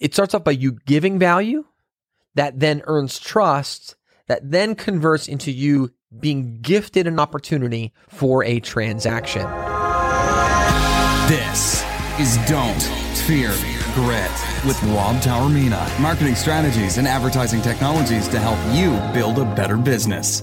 it starts off by you giving value that then earns trust that then converts into you being gifted an opportunity for a transaction. This is Don't Fear Grit with Rob Taormina. Marketing strategies and advertising technologies to help you build a better business.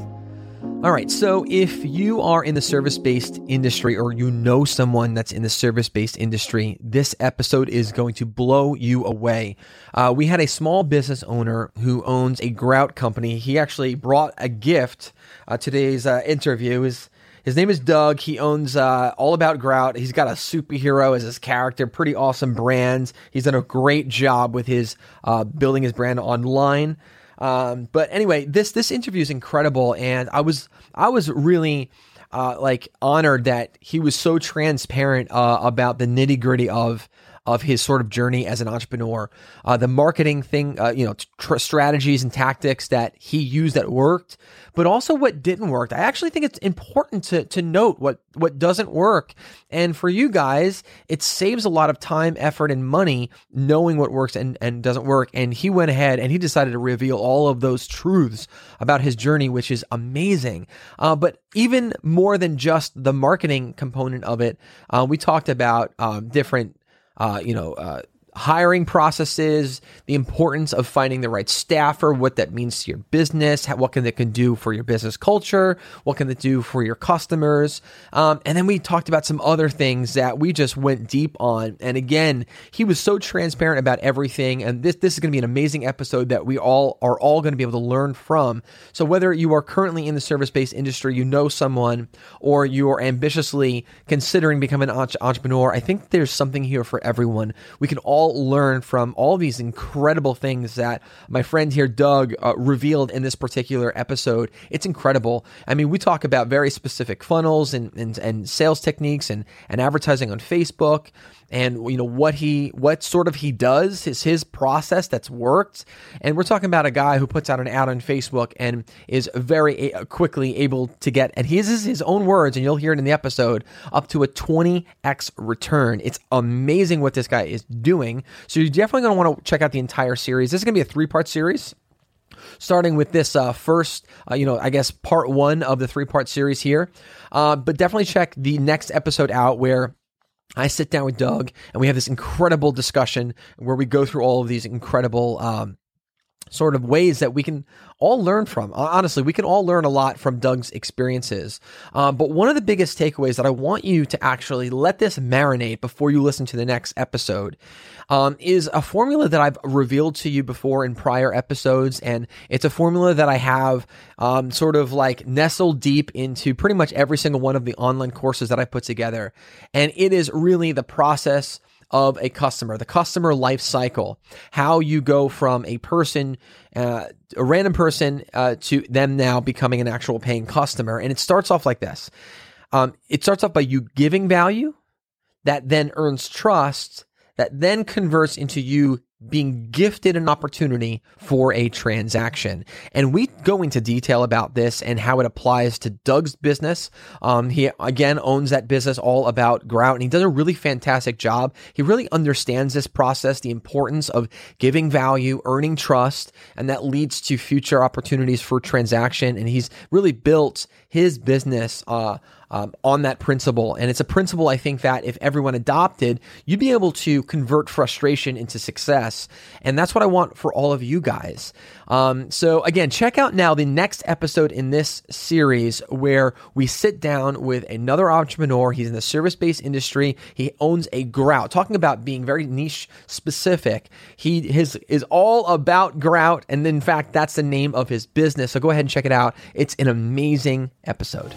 All right. So if you are in the service based industry or you know someone that's in the service based industry, this episode is going to blow you away. Uh, we had a small business owner who owns a grout company. He actually brought a gift. Uh, today's uh, interview is. His name is Doug. He owns uh, All About Grout. He's got a superhero as his character. Pretty awesome brand. He's done a great job with his uh, building his brand online. Um, but anyway, this this interview is incredible, and I was I was really uh, like honored that he was so transparent uh, about the nitty gritty of of his sort of journey as an entrepreneur, uh, the marketing thing, uh, you know, tr- strategies and tactics that he used that worked, but also what didn't work. I actually think it's important to to note what what doesn't work, and for you guys, it saves a lot of time, effort, and money knowing what works and and doesn't work. And he went ahead and he decided to reveal all of those truths about his journey, which is amazing. Uh, but even more than just the marketing component of it, uh, we talked about um, different uh, you know, uh, hiring processes, the importance of finding the right staffer, what that means to your business, what can it can do for your business culture, what can it do for your customers, um, and then we talked about some other things that we just went deep on. And again, he was so transparent about everything, and this this is going to be an amazing episode that we all are all going to be able to learn from. So whether you are currently in the service based industry, you know someone, or you are ambitiously considering becoming an entrepreneur, I think there's something here for everyone. We can all all learn from all these incredible things that my friend here, Doug, uh, revealed in this particular episode. It's incredible. I mean, we talk about very specific funnels and, and, and sales techniques and, and advertising on Facebook and you know what he what sort of he does is his process that's worked and we're talking about a guy who puts out an ad on facebook and is very a- quickly able to get and he uses his own words and you'll hear it in the episode up to a 20x return it's amazing what this guy is doing so you're definitely going to want to check out the entire series this is going to be a three part series starting with this uh, first, uh, you know, I guess part one of the three part series here. Uh, but definitely check the next episode out where I sit down with Doug and we have this incredible discussion where we go through all of these incredible um, sort of ways that we can all learn from. Honestly, we can all learn a lot from Doug's experiences. Um, but one of the biggest takeaways that I want you to actually let this marinate before you listen to the next episode um, is a formula that I've revealed to you before in prior episodes. And it's a formula that I have um, sort of like nestled deep into pretty much every single one of the online courses that I put together. And it is really the process of a customer, the customer life cycle, how you go from a person, uh, a random person, uh, to them now becoming an actual paying customer. And it starts off like this. Um, it starts off by you giving value that then earns trust that then converts into you being gifted an opportunity for a transaction. And we go into detail about this and how it applies to Doug's business. Um, he again owns that business all about grout and he does a really fantastic job. He really understands this process, the importance of giving value, earning trust, and that leads to future opportunities for transaction. And he's really built his business, uh, um, on that principle. And it's a principle I think that if everyone adopted, you'd be able to convert frustration into success. And that's what I want for all of you guys. Um, so again, check out now the next episode in this series where we sit down with another entrepreneur. He's in the service based industry. He owns a grout. Talking about being very niche specific. He his is all about grout, and in fact, that's the name of his business. So go ahead and check it out. It's an amazing episode.